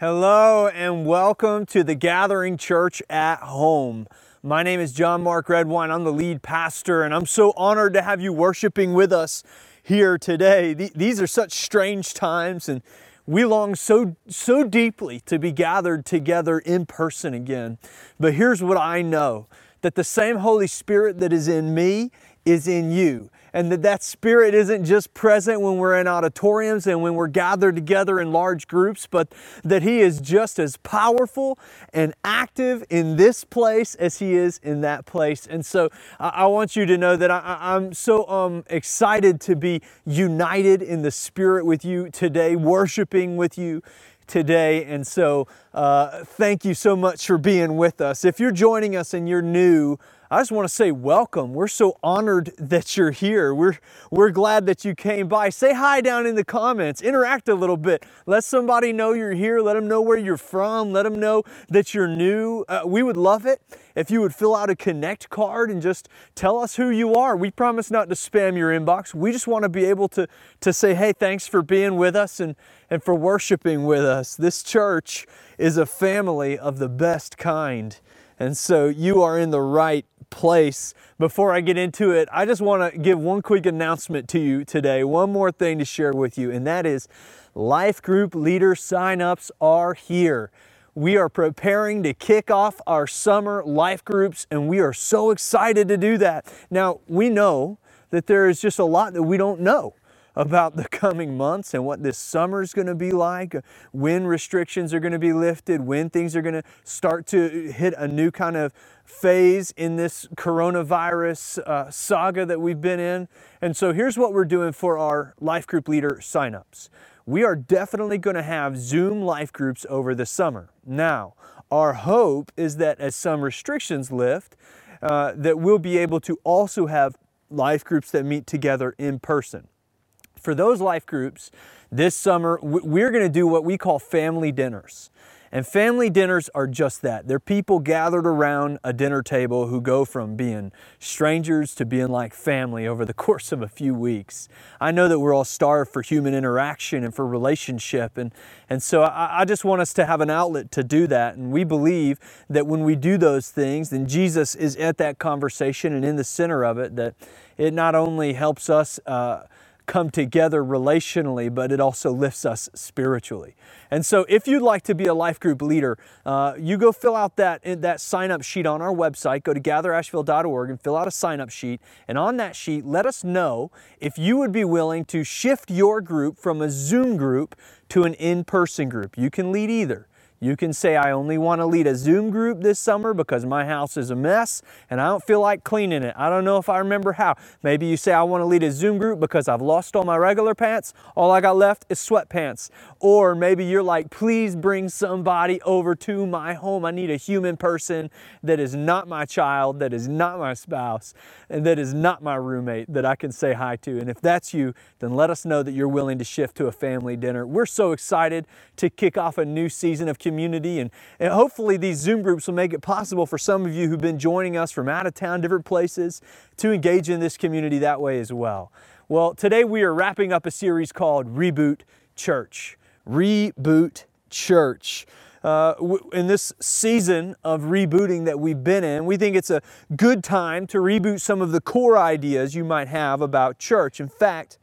Hello and welcome to the Gathering Church at Home. My name is John Mark Redwine. I'm the lead pastor, and I'm so honored to have you worshiping with us here today. These are such strange times, and we long so so deeply to be gathered together in person again. But here's what I know that the same Holy Spirit that is in me is in you and that that spirit isn't just present when we're in auditoriums and when we're gathered together in large groups, but that he is just as powerful and active in this place as he is in that place. And so I, I want you to know that I, am so um, excited to be united in the spirit with you today, worshiping with you today. And so, uh, thank you so much for being with us. If you're joining us and you're new, I just want to say welcome. We're so honored that you're here. We're, we're glad that you came by. Say hi down in the comments. Interact a little bit. Let somebody know you're here. Let them know where you're from. Let them know that you're new. Uh, we would love it if you would fill out a connect card and just tell us who you are. We promise not to spam your inbox. We just want to be able to, to say, hey, thanks for being with us and, and for worshiping with us. This church is a family of the best kind. And so you are in the right place. Before I get into it, I just want to give one quick announcement to you today. One more thing to share with you, and that is life group leader signups are here. We are preparing to kick off our summer life groups, and we are so excited to do that. Now, we know that there is just a lot that we don't know about the coming months and what this summer is going to be like, when restrictions are going to be lifted, when things are going to start to hit a new kind of phase in this coronavirus uh, saga that we've been in. And so here's what we're doing for our life group leader signups. We are definitely going to have Zoom life groups over the summer. Now, our hope is that as some restrictions lift, uh, that we'll be able to also have life groups that meet together in person. For those life groups, this summer, we're going to do what we call family dinners. And family dinners are just that. They're people gathered around a dinner table who go from being strangers to being like family over the course of a few weeks. I know that we're all starved for human interaction and for relationship. And, and so I, I just want us to have an outlet to do that. And we believe that when we do those things, then Jesus is at that conversation and in the center of it, that it not only helps us. Uh, come together relationally, but it also lifts us spiritually. And so, if you'd like to be a life group leader, uh, you go fill out that, that sign up sheet on our website. Go to gatherasheville.org and fill out a sign up sheet. And on that sheet, let us know if you would be willing to shift your group from a Zoom group to an in person group. You can lead either. You can say, I only want to lead a Zoom group this summer because my house is a mess and I don't feel like cleaning it. I don't know if I remember how. Maybe you say, I want to lead a Zoom group because I've lost all my regular pants. All I got left is sweatpants. Or maybe you're like, please bring somebody over to my home. I need a human person that is not my child, that is not my spouse, and that is not my roommate that I can say hi to. And if that's you, then let us know that you're willing to shift to a family dinner. We're so excited to kick off a new season of community community. And, and hopefully, these Zoom groups will make it possible for some of you who've been joining us from out of town, different places, to engage in this community that way as well. Well, today we are wrapping up a series called Reboot Church. Reboot Church. Uh, in this season of rebooting that we've been in, we think it's a good time to reboot some of the core ideas you might have about church. In fact,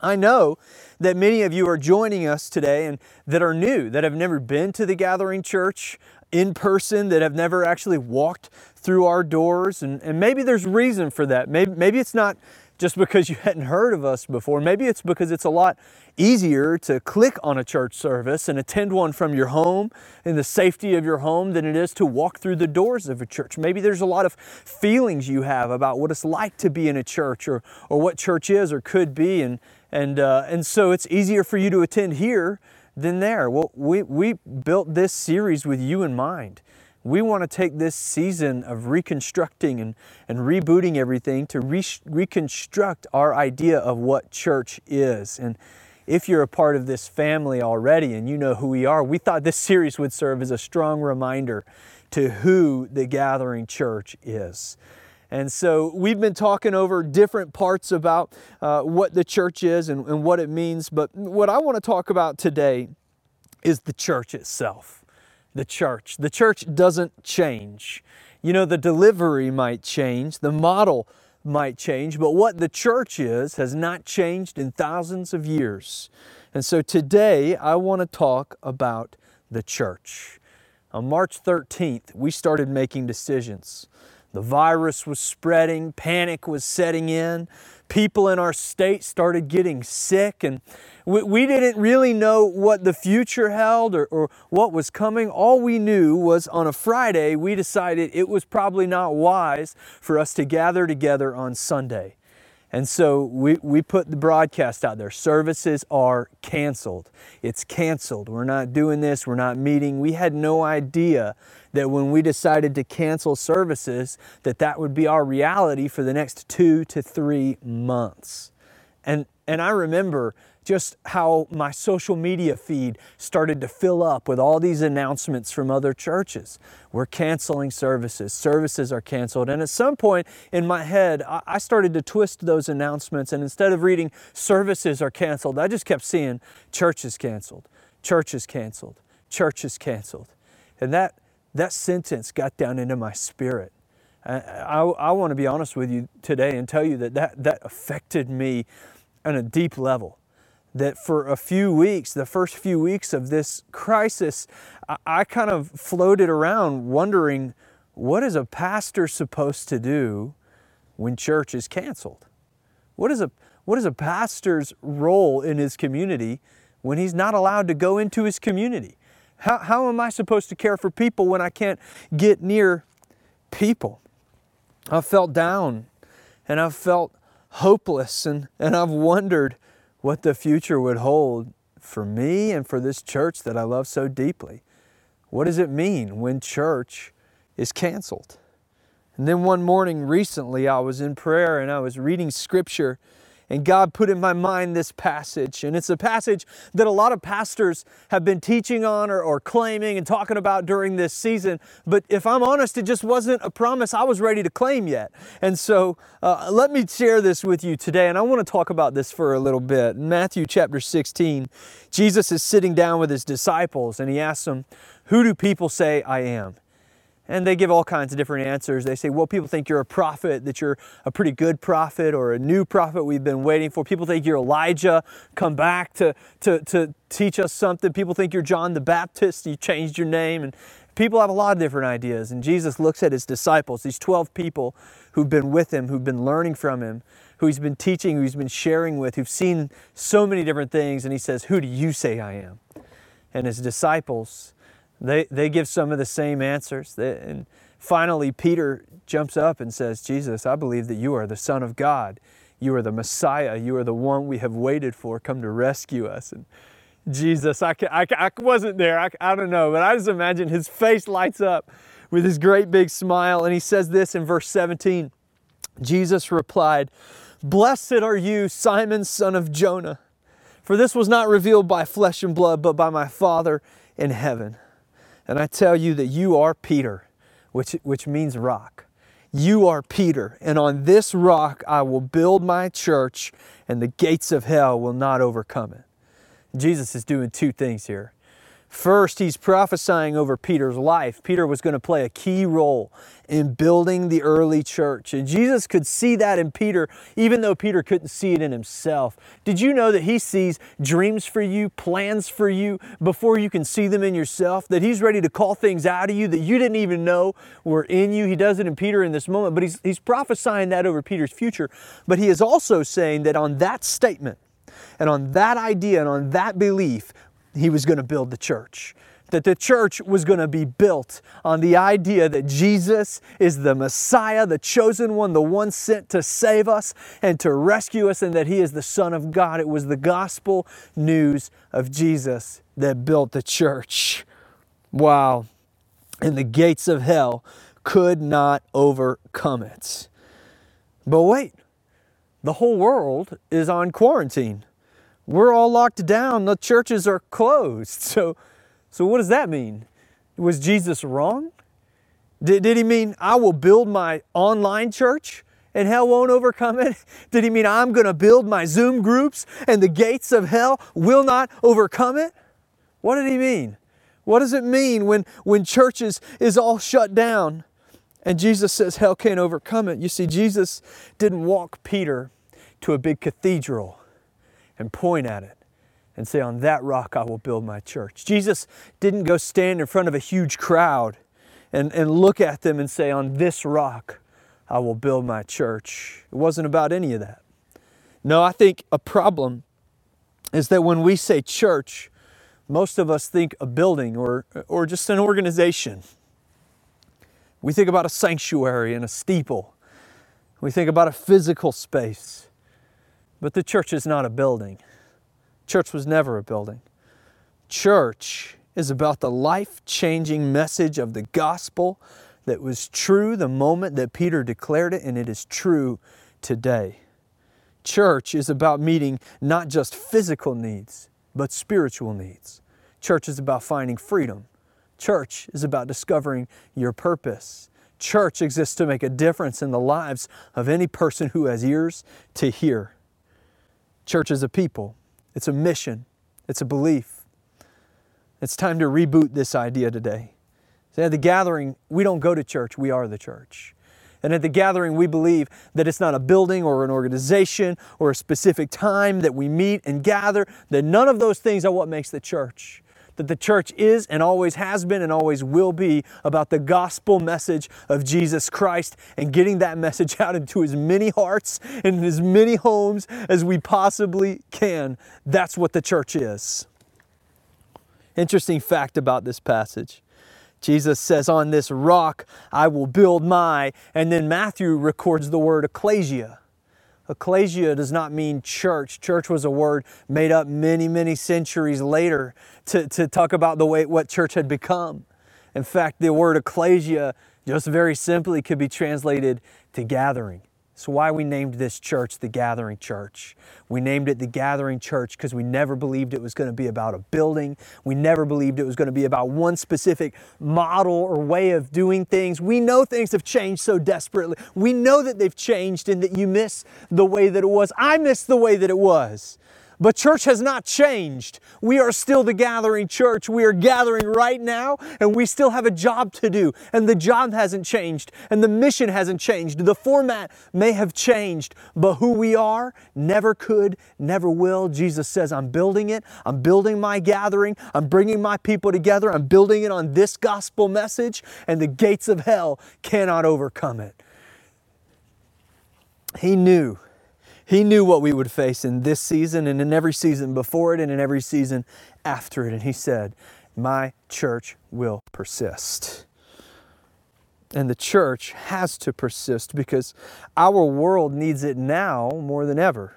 I know that many of you are joining us today and that are new, that have never been to the Gathering Church in person, that have never actually walked through our doors. And, and maybe there's reason for that. Maybe, maybe it's not just because you hadn't heard of us before. Maybe it's because it's a lot easier to click on a church service and attend one from your home in the safety of your home than it is to walk through the doors of a church. Maybe there's a lot of feelings you have about what it's like to be in a church or, or what church is or could be. And, and, uh, and so it's easier for you to attend here than there. Well, we, we built this series with you in mind. We want to take this season of reconstructing and, and rebooting everything to re- reconstruct our idea of what church is. And if you're a part of this family already and you know who we are, we thought this series would serve as a strong reminder to who the gathering church is. And so we've been talking over different parts about uh, what the church is and, and what it means. But what I want to talk about today is the church itself. The church. The church doesn't change. You know, the delivery might change, the model might change, but what the church is has not changed in thousands of years. And so today I want to talk about the church. On March 13th, we started making decisions. The virus was spreading, panic was setting in, people in our state started getting sick, and we, we didn't really know what the future held or, or what was coming. All we knew was on a Friday, we decided it was probably not wise for us to gather together on Sunday. And so we, we put the broadcast out there. Services are canceled. It's canceled. We're not doing this. We're not meeting. We had no idea that when we decided to cancel services, that that would be our reality for the next two to three months. And, and I remember just how my social media feed started to fill up with all these announcements from other churches. We're canceling services, services are canceled. And at some point in my head, I started to twist those announcements. And instead of reading services are canceled, I just kept seeing churches canceled, churches canceled, churches canceled. And that, that sentence got down into my spirit. I, I, want to be honest with you today and tell you that, that that affected me on a deep level that for a few weeks, the first few weeks of this crisis, I, I kind of floated around wondering what is a pastor supposed to do when church is canceled? What is a what is a pastor's role in his community when he's not allowed to go into his community? How, how am I supposed to care for people when I can't get near people? I've felt down and I've felt hopeless and, and I've wondered what the future would hold for me and for this church that I love so deeply. What does it mean when church is canceled? And then one morning recently, I was in prayer and I was reading scripture and God put in my mind this passage. And it's a passage that a lot of pastors have been teaching on or, or, claiming and talking about during this season. But if I'm honest, it just wasn't a promise I was ready to claim yet. And so uh, let me share this with you today. And I want to talk about this for a little bit. In Matthew chapter 16, Jesus is sitting down with his disciples and he asks them, Who do people say I am? And they give all kinds of different answers. They say, well, people think you're a prophet, that you're a pretty good prophet or a new prophet we've been waiting for. People think you're Elijah, come back to, to, to teach us something. People think you're John the Baptist, you changed your name. And people have a lot of different ideas. And Jesus looks at his disciples, these 12 people who've been with him, who've been learning from him, who he's been teaching, who he's been sharing with, who've seen so many different things. And he says, Who do you say I am? And his disciples, they, they give some of the same answers. They, and finally, Peter jumps up and says, Jesus, I believe that you are the Son of God. You are the Messiah. You are the one we have waited for. Come to rescue us. And Jesus, I, I, I wasn't there. I, I don't know, but I just imagine his face lights up with his great big smile. And he says this in verse 17 Jesus replied, Blessed are you, Simon, son of Jonah, for this was not revealed by flesh and blood, but by my Father in heaven. And I tell you that you are Peter, which, which means rock. You are Peter, and on this rock I will build my church, and the gates of hell will not overcome it. Jesus is doing two things here. First, he's prophesying over Peter's life. Peter was going to play a key role in building the early church. And Jesus could see that in Peter, even though Peter couldn't see it in himself. Did you know that he sees dreams for you, plans for you, before you can see them in yourself? That he's ready to call things out of you that you didn't even know were in you? He does it in Peter in this moment, but he's, he's prophesying that over Peter's future. But he is also saying that on that statement, and on that idea and on that belief, he was going to build the church. That the church was going to be built on the idea that Jesus is the Messiah, the chosen one, the one sent to save us and to rescue us, and that He is the Son of God. It was the gospel news of Jesus that built the church. Wow. And the gates of hell could not overcome it. But wait, the whole world is on quarantine we're all locked down. The churches are closed. So, so what does that mean? Was Jesus wrong? Did, did he mean I will build my online church and hell won't overcome it? Did he mean I'm going to build my Zoom groups and the gates of hell will not overcome it? What did he mean? What does it mean when, when churches is all shut down? And Jesus says hell can't overcome it. You see, Jesus didn't walk Peter to a big cathedral and point at it and say, On that rock I will build my church. Jesus didn't go stand in front of a huge crowd and, and look at them and say, On this rock I will build my church. It wasn't about any of that. No, I think a problem is that when we say church, most of us think a building or, or just an organization. We think about a sanctuary and a steeple. We think about a physical space. But the church is not a building. Church was never a building. Church is about the life changing message of the gospel that was true the moment that Peter declared it, and it is true today. Church is about meeting not just physical needs, but spiritual needs. Church is about finding freedom. Church is about discovering your purpose. Church exists to make a difference in the lives of any person who has ears to hear. Church is a people. It's a mission, it's a belief. It's time to reboot this idea today. So at the gathering, we don't go to church, we are the church. And at the gathering, we believe that it's not a building or an organization or a specific time that we meet and gather, that none of those things are what makes the church that the church is and always has been and always will be about the gospel message of Jesus Christ and getting that message out into as many hearts and as many homes as we possibly can. That's what the church is. Interesting fact about this passage. Jesus says, On this rock I will build my, and then Matthew records the word ecclesia Ecclesia does not mean church. Church was a word made up many, many centuries later to, to talk about the way what church had become. In fact, the word ecclesia just very simply could be translated to gathering. So why we named this church the Gathering Church. We named it the Gathering Church because we never believed it was going to be about a building. We never believed it was going to be about one specific model or way of doing things. We know things have changed so desperately. We know that they've changed and that you miss the way that it was. I miss the way that it was. But church has not changed. We are still the gathering church. We are gathering right now, and we still have a job to do. And the job hasn't changed, and the mission hasn't changed. The format may have changed, but who we are never could, never will. Jesus says, I'm building it. I'm building my gathering. I'm bringing my people together. I'm building it on this gospel message, and the gates of hell cannot overcome it. He knew he knew what we would face in this season and in every season before it and in every season after it. And He said, My church will persist. And the church has to persist because our world needs it now more than ever.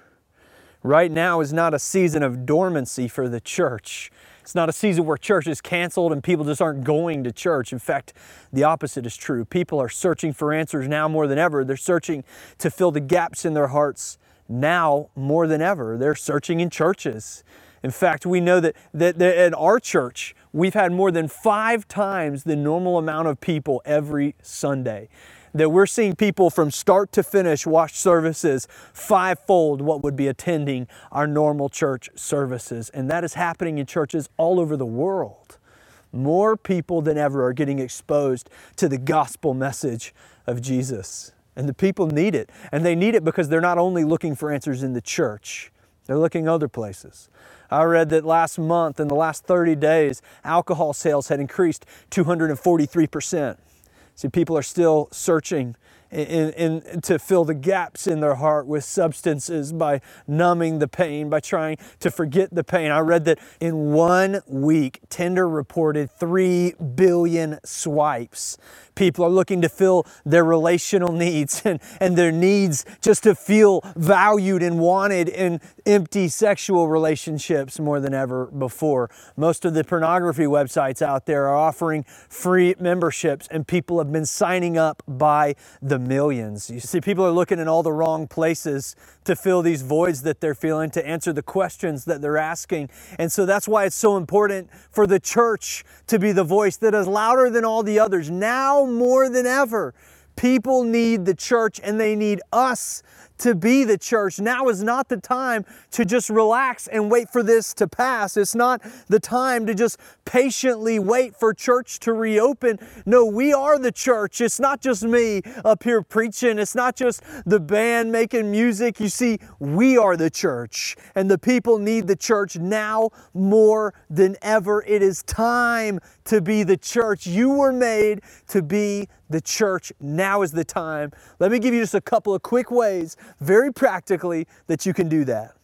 Right now is not a season of dormancy for the church. It's not a season where church is canceled and people just aren't going to church. In fact, the opposite is true. People are searching for answers now more than ever. They're searching to fill the gaps in their hearts now more than ever. They're searching in churches. In fact, we know that, that, that at our church, we've had more than five times the normal amount of people every Sunday that we're seeing people from start to finish watch services fivefold what would be attending our normal church services. And that is happening in churches all over the world. More people than ever are getting exposed to the gospel message of Jesus. And the people need it. And they need it because they're not only looking for answers in the church, they're looking other places. I read that last month, in the last 30 days, alcohol sales had increased 243%. See, people are still searching in, in, to fill the gaps in their heart with substances by numbing the pain, by trying to forget the pain. I read that in one week, Tinder reported 3 billion swipes. People are looking to fill their relational needs and, and their needs just to feel valued and wanted in empty sexual relationships more than ever before. Most of the pornography websites out there are offering free memberships, and people have been signing up by the millions. You see, people are looking in all the wrong places to fill these voids that they're feeling, to answer the questions that they're asking. And so that's why it's so important for the church to be the voice that is louder than all the others. Now more than ever, people need the church and they need us to be the church. Now is not the time to just relax and wait for this to pass. It's not the time to just patiently wait for church to reopen. No, we are the church. It's not just me up here preaching, it's not just the band making music. You see, we are the church, and the people need the church now more than ever. It is time to be the church. You were made to be the church. Now is the time. Let me give you just a couple of quick ways, very practically, that you can do that.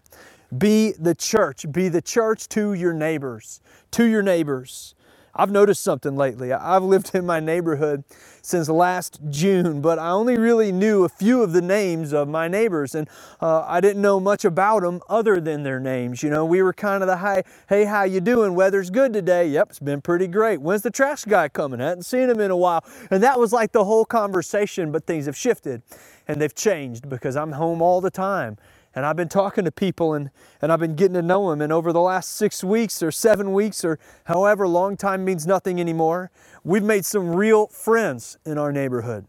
Be the church. Be the church to your neighbors. To your neighbors. I've noticed something lately. I've lived in my neighborhood since last June, but I only really knew a few of the names of my neighbors, and uh, I didn't know much about them other than their names. You know, we were kind of the hi, hey, how you doing? Weather's good today. Yep, it's been pretty great. When's the trash guy coming? I hadn't seen him in a while, and that was like the whole conversation. But things have shifted, and they've changed because I'm home all the time and I've been talking to people and, and I've been getting to know them. And over the last six weeks or seven weeks or however long time means nothing anymore, we've made some real friends in our neighborhood.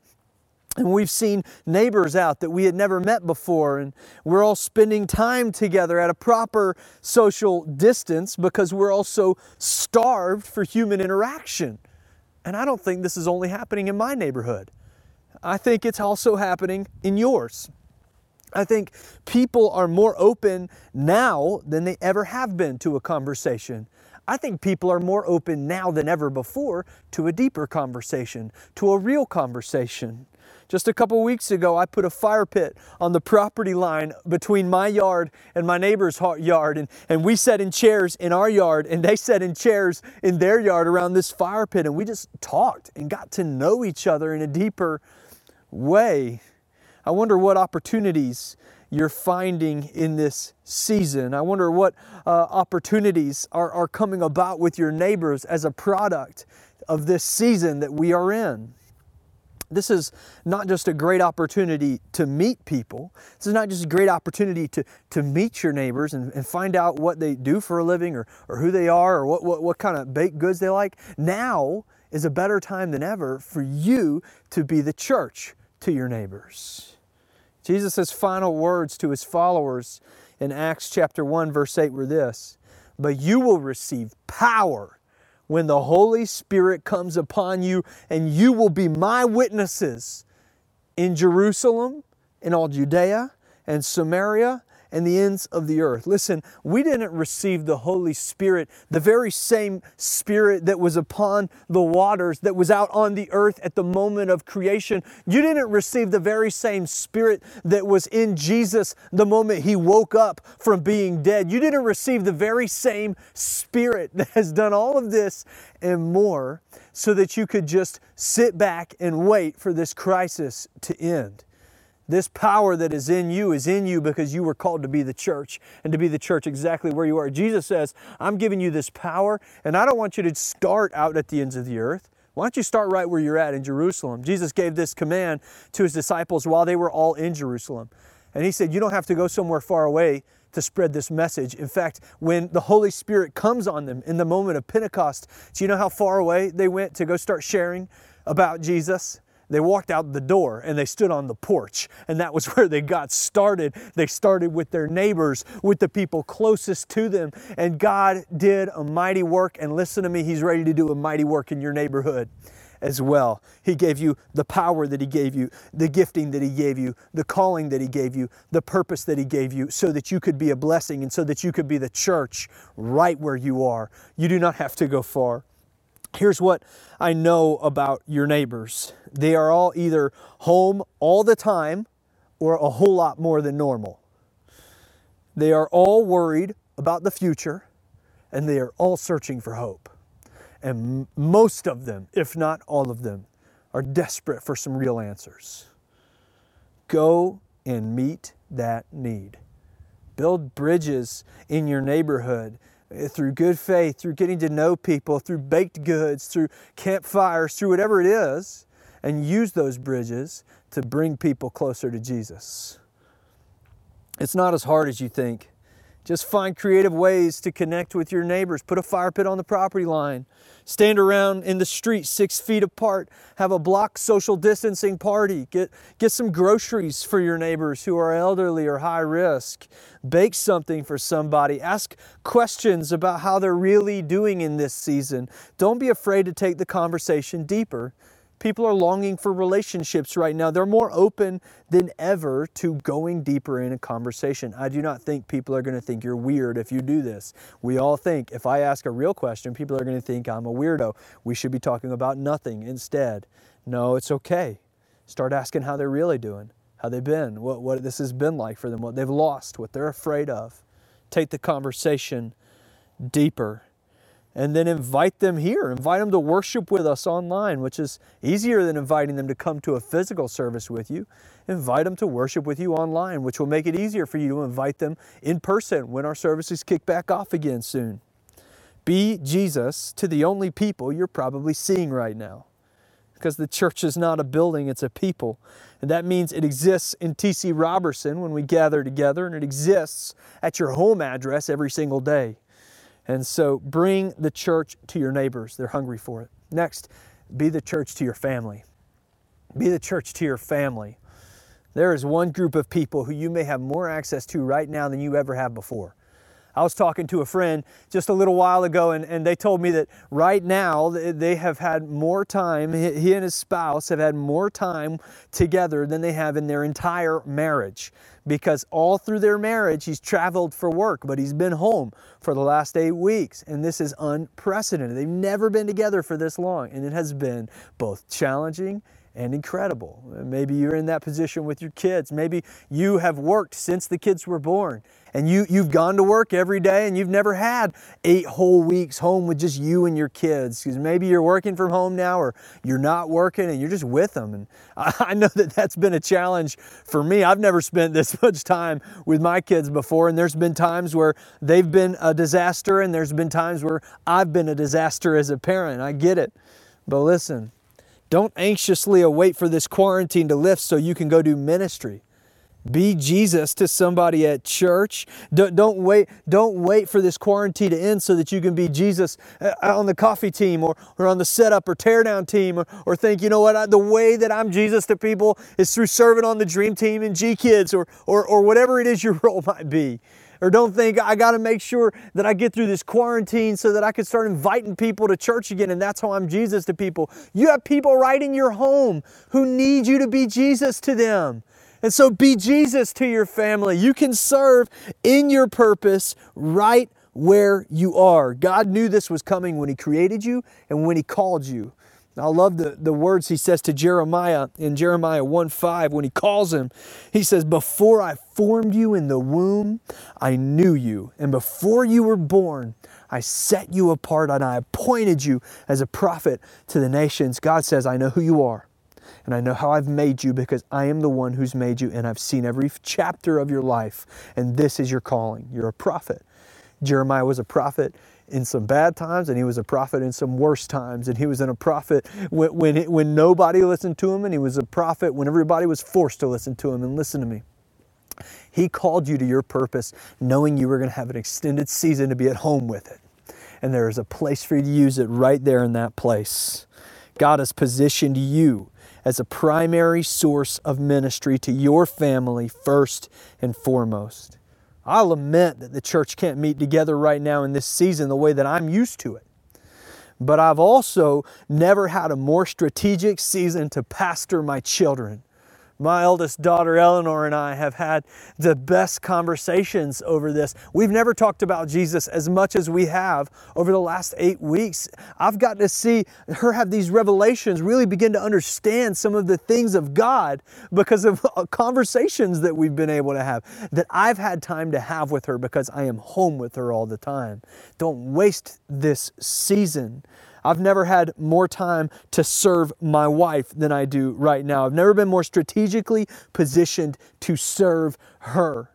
And we've seen neighbors out that we had never met before, and we're all spending time together at a proper social distance because we're also starved for human interaction. And I don't think this is only happening in my neighborhood, I think it's also happening in yours. I think people are more open now than they ever have been to a conversation. I think people are more open now than ever before to a deeper conversation, to a real conversation. Just a couple weeks ago, I put a fire pit on the property line between my yard and my neighbor's yard, and, and we sat in chairs in our yard, and they sat in chairs in their yard around this fire pit, and we just talked and got to know each other in a deeper way. I wonder what opportunities you're finding in this season. I wonder what uh, opportunities are, are coming about with your neighbors as a product of this season that we are in. This is not just a great opportunity to meet people. This is not just a great opportunity to, to meet your neighbors and, and find out what they do for a living or, or who they are or what, what, what kind of baked goods they like. Now is a better time than ever for you to be the church to your neighbors. Jesus' final words to his followers in Acts chapter 1, verse 8 were this But you will receive power when the Holy Spirit comes upon you, and you will be my witnesses in Jerusalem, in all Judea and Samaria, and the ends of the earth. Listen, we didn't receive the Holy Spirit, the very same Spirit that was upon the waters, that was out on the earth at the moment of creation. You didn't receive the very same Spirit that was in Jesus the moment he woke up from being dead. You didn't receive the very same Spirit that has done all of this and more so that you could just sit back and wait for this crisis to end. This power that is in you is in you because you were called to be the church and to be the church exactly where you are. Jesus says, I'm giving you this power, and I don't want you to start out at the ends of the earth. Why don't you start right where you're at in Jerusalem? Jesus gave this command to his disciples while they were all in Jerusalem. And he said, You don't have to go somewhere far away to spread this message. In fact, when the Holy Spirit comes on them in the moment of Pentecost, do you know how far away they went to go start sharing about Jesus? They walked out the door and they stood on the porch. And that was where they got started. They started with their neighbors, with the people closest to them. And God did a mighty work. And listen to me, He's ready to do a mighty work in your neighborhood as well. He gave you the power that He gave you, the gifting that He gave you, the calling that He gave you, the purpose that He gave you, so that you could be a blessing and so that you could be the church right where you are. You do not have to go far. Here's what I know about your neighbors they are all either home all the time or a whole lot more than normal. They are all worried about the future and they are all searching for hope. And most of them, if not all of them, are desperate for some real answers. Go and meet that need. Build bridges in your neighborhood through good faith, through getting to know people, through baked goods, through campfires, through whatever it is, and use those bridges to bring people closer to Jesus. It's not as hard as you think. Just find creative ways to connect with your neighbors. Put a fire pit on the property line. Stand around in the street six feet apart. Have a block social distancing party. Get, get some groceries for your neighbors who are elderly or high risk. Bake something for somebody. Ask questions about how they're really doing in this season. Don't be afraid to take the conversation deeper. People are longing for relationships right now. They're more open than ever to going deeper in a conversation. I do not think people are going to think you're weird if you do this. We all think if I ask a real question, people are going to think I'm a weirdo. We should be talking about nothing instead. No, it's okay. Start asking how they're really doing, how they've been, what, what this has been like for them, what they've lost, what they're afraid of. Take the conversation deeper and then invite them here. Invite them to worship with us online, which is easier than inviting them to come to a physical service with you. Invite them to worship with you online, which will make it easier for you to invite them in person when our services kick back off again soon. Be Jesus to the only people you're probably seeing right now. Because the church is not a building, it's a people. And that means it exists in TC Roberson when we gather together, and it exists at your home address every single day. And so bring the church to your neighbors. They're hungry for it. Next, be the church to your family. Be the church to your family. There is one group of people who you may have more access to right now than you ever have before. I was talking to a friend just a little while ago, and, and they told me that right now they have had more time, he and his spouse have had more time together than they have in their entire marriage. Because all through their marriage, he's traveled for work, but he's been home for the last eight weeks. And this is unprecedented. They've never been together for this long, and it has been both challenging and incredible. Maybe you're in that position with your kids. Maybe you have worked since the kids were born and you, you've gone to work every day and you've never had eight whole weeks home with just you and your kids. Because maybe you're working from home now or you're not working and you're just with them. And I, I know that that's been a challenge for me. I've never spent this much time with my kids before, and there's been times where they've been a disaster, and there's been times where I've been a disaster as a parent. I get it. But listen, don't anxiously await for this quarantine to lift so you can go do ministry. Be Jesus to somebody at church. Don't, don't, wait, don't wait for this quarantine to end so that you can be Jesus uh, on the coffee team or, or on the setup or teardown team or, or think, you know what, I, the way that I'm Jesus to people is through serving on the dream team and G Kids or, or, or whatever it is your role might be. Or don't think I got to make sure that I get through this quarantine so that I can start inviting people to church again and that's how I'm Jesus to people. You have people right in your home who need you to be Jesus to them. And so be Jesus to your family. You can serve in your purpose right where you are. God knew this was coming when He created you and when He called you. I love the, the words he says to Jeremiah in Jeremiah 1 5 when he calls him. He says, Before I formed you in the womb, I knew you. And before you were born, I set you apart and I appointed you as a prophet to the nations. God says, I know who you are. And I know how I've made you because I am the one who's made you, and I've seen every chapter of your life. And this is your calling. You're a prophet. Jeremiah was a prophet in some bad times and he was a prophet in some worse times. And he was in a prophet when, when, when nobody listened to him and he was a prophet when everybody was forced to listen to him. And listen to me. He called you to your purpose knowing you were going to have an extended season to be at home with it. And there is a place for you to use it right there in that place. God has positioned you as a primary source of ministry to your family first and foremost I lament that the church can't meet together right now in this season the way that I'm used to it. But I've also never had a more strategic season to pastor my children my eldest daughter Eleanor and I have had the best conversations over this. We've never talked about Jesus as much as we have over the last eight weeks. I've gotten to see her have these revelations, really begin to understand some of the things of God because of conversations that we've been able to have, that I've had time to have with her because I am home with her all the time. Don't waste this season I've never had more time to serve my wife than I do right now. I've never been more strategically positioned to serve her.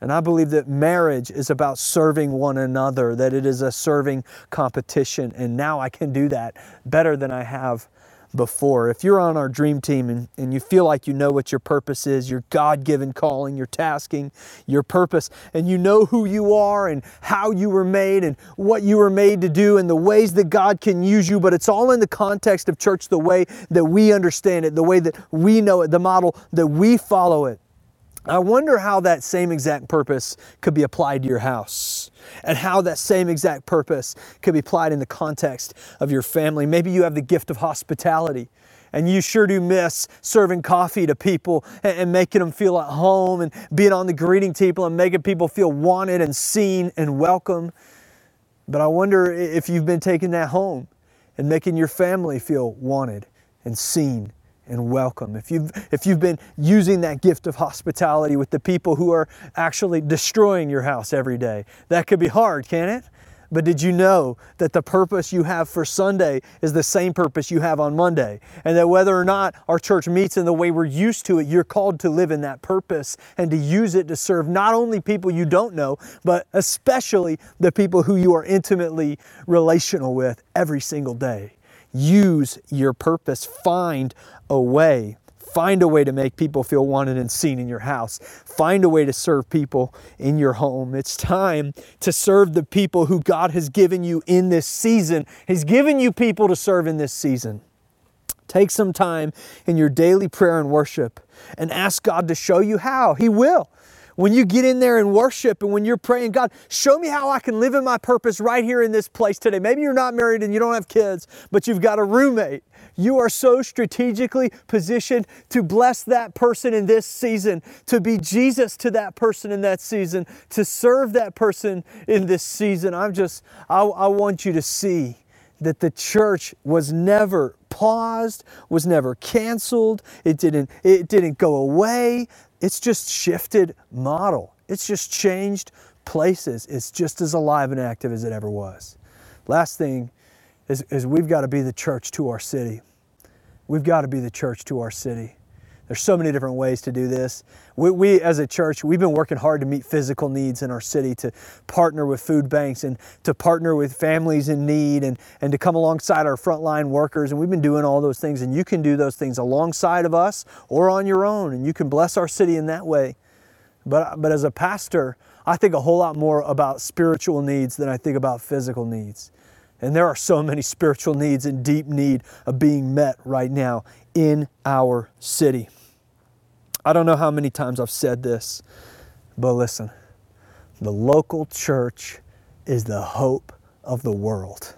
And I believe that marriage is about serving one another, that it is a serving competition. And now I can do that better than I have before. If you're on our dream team and, and you feel like you know what your purpose is, your God given calling, your tasking, your purpose, and you know who you are and how you were made and what you were made to do and the ways that God can use you, but it's all in the context of church, the way that we understand it, the way that we know it, the model that we follow it. I wonder how that same exact purpose could be applied to your house and how that same exact purpose could be applied in the context of your family. Maybe you have the gift of hospitality and you sure do miss serving coffee to people and, and, making them feel at home and being on the greeting table and making people feel wanted and seen and welcome. But I wonder if you've been taking that home and making your family feel wanted and seen and welcome. If you've, if you've been using that gift of hospitality with the people who are actually destroying your house every day, that could be hard, can it? But did you know that the purpose you have for Sunday is the same purpose you have on Monday? And that whether or not our church meets in the way we're used to it, you're called to live in that purpose and to use it to serve not only people you don't know, but especially the people who you are intimately relational with every single day. Use your purpose. Find a way. Find a way to make people feel wanted and seen in your house. Find a way to serve people in your home. It's time to serve the people who God has given you in this season. He's given you people to serve in this season. Take some time in your daily prayer and worship and ask God to show you how. He will. When you get in there and worship and when you're praying, God, show me how I can live in my purpose right here in this place today. Maybe you're not married and you don't have kids, but you've got a roommate. You are so strategically positioned to bless that person in this season, to be Jesus to that person in that season, to serve that person in this season. I'm just, I, I want you to see that the church was never paused, was never canceled, it didn't, it didn't go away. It's just shifted model. It's just changed places. It's just as alive and active as it ever was. Last thing is, is we've got to be the church to our city. We've got to be the church to our city. There's so many different ways to do this. We, we, as a church, we've been working hard to meet physical needs in our city, to partner with food banks and to partner with families in need and, and to come alongside our frontline workers. And we've been doing all those things. And you can do those things alongside of us or on your own. And you can bless our city in that way. But, but as a pastor, I think a whole lot more about spiritual needs than I think about physical needs. And there are so many spiritual needs in deep need of being met right now in our city. I don't know how many times I've said this, but listen the local church is the hope of the world.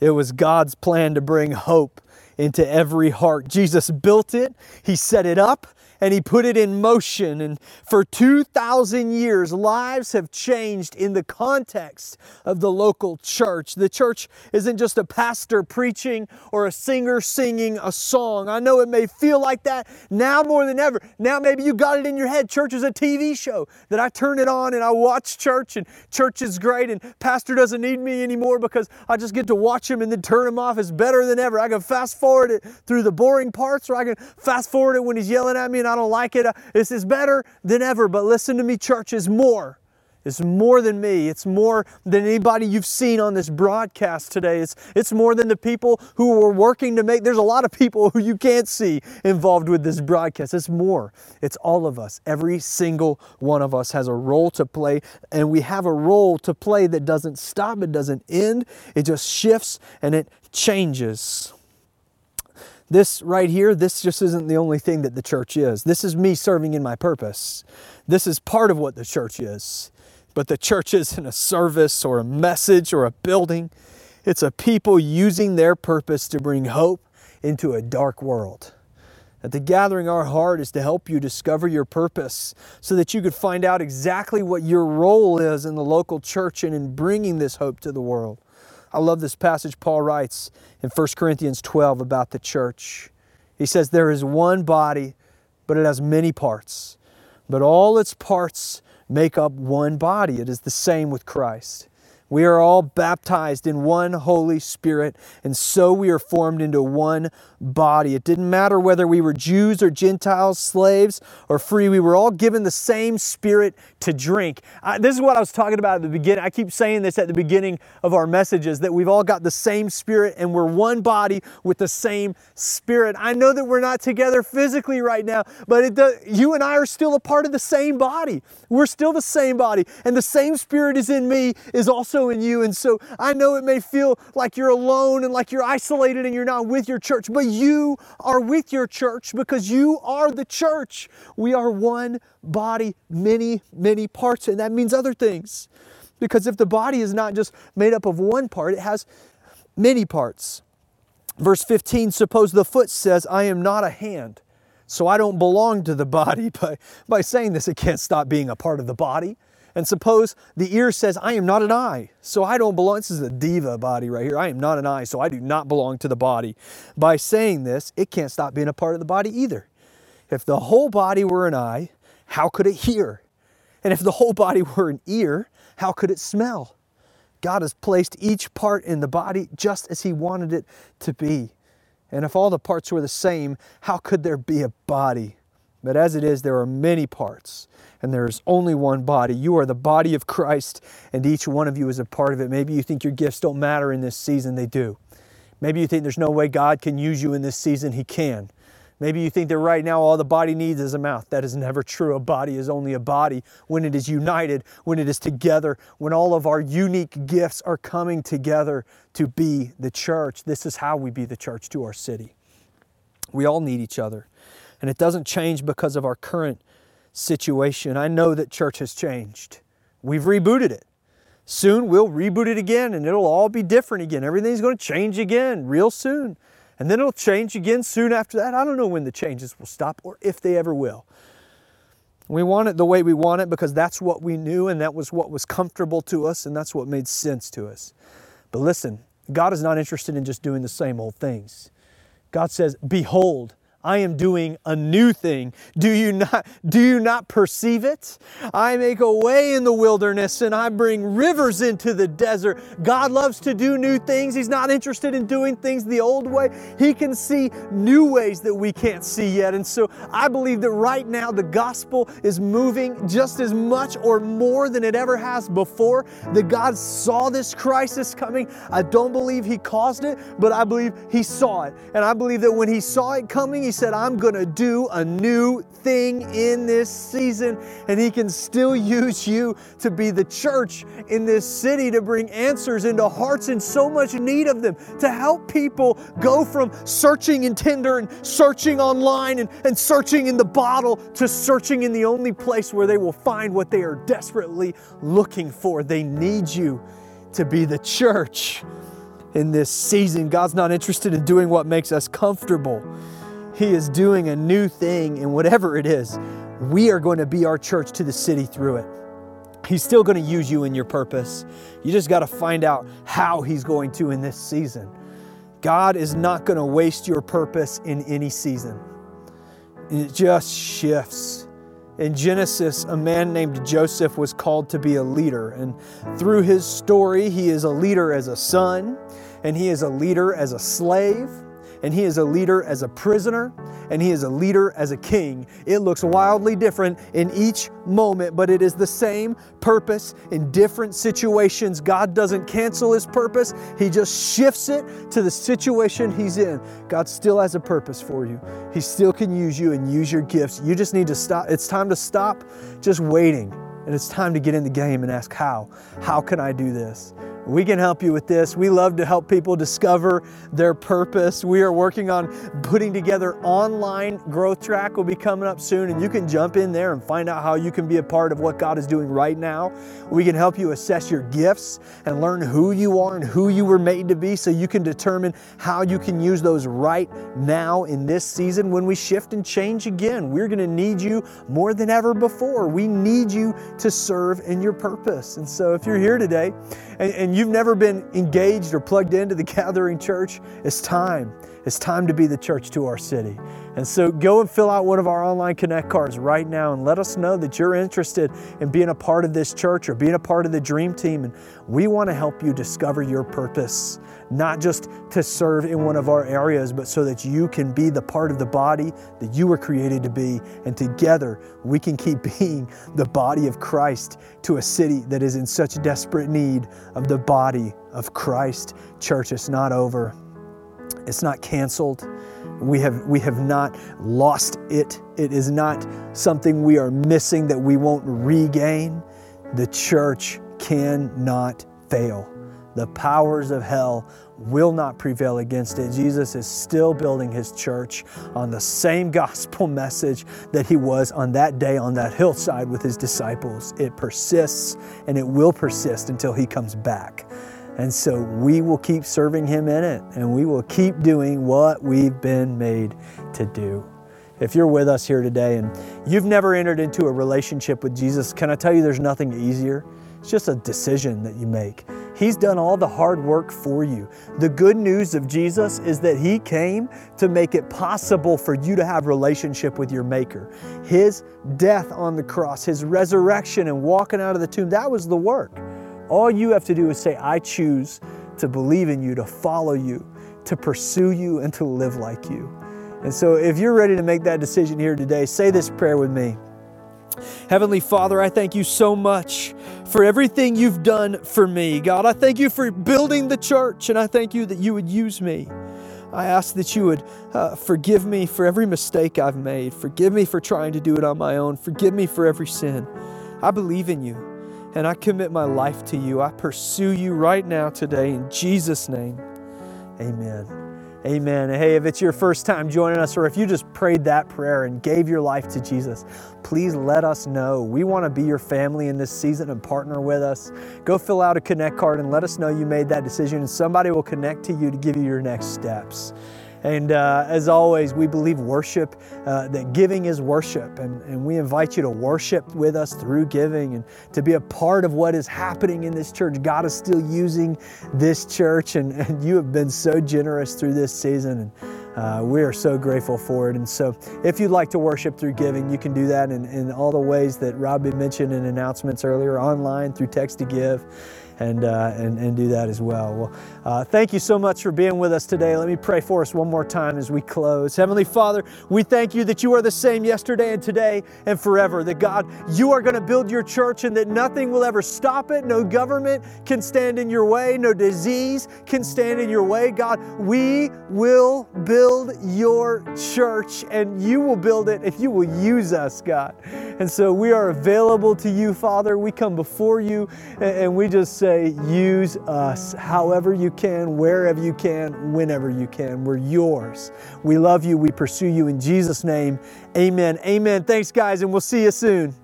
It was God's plan to bring hope into every heart. Jesus built it, He set it up, and he put it in motion. And for 2,000 years, lives have changed in the context of the local church. The church isn't just a pastor preaching or a singer singing a song. I know it may feel like that now more than ever. Now maybe you got it in your head. Church is a TV show that I turn it on and I watch church, and church is great, and pastor doesn't need me anymore because I just get to watch him and then turn him off. It's better than ever. I can fast forward it through the boring parts, or I can fast forward it when he's yelling at me and I don't like it. Uh, this is better than ever. But listen to me, church, is more. It's more than me. It's more than anybody you've seen on this broadcast today. It's, it's more than the people who are working to make. There's a lot of people who you can't see involved with this broadcast. It's more. It's all of us. Every single one of us has a role to play, and we have a role to play that doesn't stop, it doesn't end, it just shifts and it changes. This right here, this just isn't the only thing that the church is. This is me serving in my purpose. This is part of what the church is. But the church isn't a service or a message or a building. It's a people using their purpose to bring hope into a dark world. At the gathering, our heart is to help you discover your purpose so that you could find out exactly what your role is in the local church and in bringing this hope to the world. I love this passage Paul writes in 1 Corinthians 12 about the church. He says, There is one body, but it has many parts. But all its parts make up one body. It is the same with Christ. We are all baptized in one Holy Spirit, and so we are formed into one body. It didn't matter whether we were Jews or Gentiles, slaves or free, we were all given the same Spirit to drink. I, this is what I was talking about at the beginning. I keep saying this at the beginning of our messages that we've all got the same Spirit and we're one body with the same Spirit. I know that we're not together physically right now, but does, you and I are still a part of the same body. We're still the same body, and the same Spirit is in me, is also in you. And so I know it may feel like you're alone and like you're isolated and you're not with your church, but you are with your church because you are the church. We are one body, many, many parts, and that means other things. Because if the body is not just made up of one part, it has many parts. Verse 15 suppose the foot says, I am not a hand, so I don't belong to the body. But by saying this, it can't stop being a part of the body. And suppose the ear says, I am not an eye, so I don't belong. This is a diva body right here. I am not an eye, so I do not belong to the body. By saying this, it can't stop being a part of the body either. If the whole body were an eye, how could it hear? And if the whole body were an ear, how could it smell? God has placed each part in the body just as He wanted it to be. And if all the parts were the same, how could there be a body? But as it is, there are many parts and there's only one body. You are the body of Christ, and each one of you is a part of it. Maybe you think your gifts don't matter in this season, they do. Maybe you think there's no way God can use you in this season, He can. Maybe you think that right now all the body needs is a mouth. That is never true. A body is only a body when it is united, when it is together, when all of our unique gifts are coming together to be the church. This is how we be the church to our city. We all need each other. And it doesn't change because of our current situation. I know that church has changed. We've rebooted it. Soon we'll reboot it again and it'll all be different again. Everything's going to change again real soon. And then it'll change again soon after that. I don't know when the changes will stop or if they ever will. We want it the way we want it because that's what we knew and that was what was comfortable to us and that's what made sense to us. But listen, God is not interested in just doing the same old things. God says, Behold, I am doing a new thing. Do you not do you not perceive it? I make a way in the wilderness and I bring rivers into the desert. God loves to do new things. He's not interested in doing things the old way. He can see new ways that we can't see yet. And so I believe that right now the gospel is moving just as much or more than it ever has before. That God saw this crisis coming. I don't believe he caused it, but I believe he saw it. And I believe that when he saw it coming, he said, I'm going to do a new thing in this season. And He can still use you to be the church in this city to bring answers into hearts in so much need of them, to help people go from searching in Tinder and searching online and, and searching in the bottle to searching in the only place where they will find what they are desperately looking for. They need you to be the church in this season. God's not interested in doing what makes us comfortable. He is doing a new thing, and whatever it is, we are going to be our church to the city through it. He's still going to use you in your purpose. You just got to find out how He's going to in this season. God is not going to waste your purpose in any season. It just shifts. In Genesis, a man named Joseph was called to be a leader. And through his story, he is a leader as a son, and he is a leader as a slave, and he is a leader as a prisoner, and he is a leader as a king. It looks wildly different in each moment, but it is the same purpose in different situations. God doesn't cancel his purpose, he just shifts it to the situation he's in. God still has a purpose for you. He still can use you and use your gifts. You just need to stop. It's time to stop just waiting. And it's time to get in the game and ask how. How can I do this? We can help you with this. We love to help people discover their purpose. We are working on putting together online growth track will be coming up soon and you can jump in there and find out how you can be a part of what God is doing right now. We can help you assess your gifts and learn who you are and who you were made to be so you can determine how you can use those right now in this season when we shift and change again. We're going to need you more than ever before. We need you to serve in your purpose. And so if you're here today and, and you've never been engaged or plugged into the gathering church, it's time. It's time to be the church to our city. And so go and fill out one of our online connect cards right now and let us know that you're interested in being a part of this church or being a part of the dream team. And we want to help you discover your purpose, not just to serve in one of our areas, but so that you can be the part of the body that you were created to be. And together we can keep being the body of Christ to a city that is in such desperate need of the body of Christ. Church, it's not over. It's not canceled. We have, we have not lost it. It is not something we are missing that we won't regain. The church cannot fail. The powers of hell will not prevail against it. Jesus is still building his church on the same gospel message that he was on that day on that hillside with his disciples. It persists and it will persist until he comes back. And so we will keep serving Him in it and we will keep doing what we've been made to do. If you're with us here today and you've never entered into a relationship with Jesus, can I tell you there's nothing easier? It's just a decision that you make. He's done all the hard work for you. The good news of Jesus is that He came to make it possible for you to have relationship with your Maker. His death on the cross, His resurrection and walking out of the tomb, that was the work. All you have to do is say, I choose to believe in you, to follow you, to pursue you, and to live like you. And so, if you're ready to make that decision here today, say this prayer with me. Heavenly Father, I thank you so much for everything you've done for me. God, I thank you for building the church, and I thank you that you would use me. I ask that you would uh, forgive me for every mistake I've made. Forgive me for trying to do it on my own. Forgive me for every sin. I believe in you and I commit my life to you. I pursue you right now today in Jesus' name. Amen. Amen. Hey, if it's your first time joining us, or if you just prayed that prayer and gave your life to Jesus, please let us know. We want to be your family in this season and partner with us. Go fill out a Connect card and let us know you made that decision, and somebody will connect to you to give you your next steps. And uh, as always, we believe worship, uh, that giving is worship. And, and we invite you to worship with us through giving and to be a part of what is happening in this church. God is still using this church, and, and you have been so generous through this season. And uh, we are so grateful for it. And so, if you'd like to worship through giving, you can do that in, in all the ways that Robbie mentioned in announcements earlier online through text to give and, uh, and, and do that as well. Well, uh, thank you so much for being with us today. Let me pray for us one more time as we close. Heavenly Father, we thank you that you are the same yesterday and today and forever. That God, you are going to build your church and that nothing will ever stop it. No government can stand in your way, no disease can stand in your way. God, we will build your church and you will build it if you will use us, God. And so we are available to you, Father. We come before you and we just say, say, use us however you can, wherever you can, whenever you can. We're yours. We love you. We pursue you in Jesus' name. Amen. Amen. Thanks, guys, and we'll see you soon.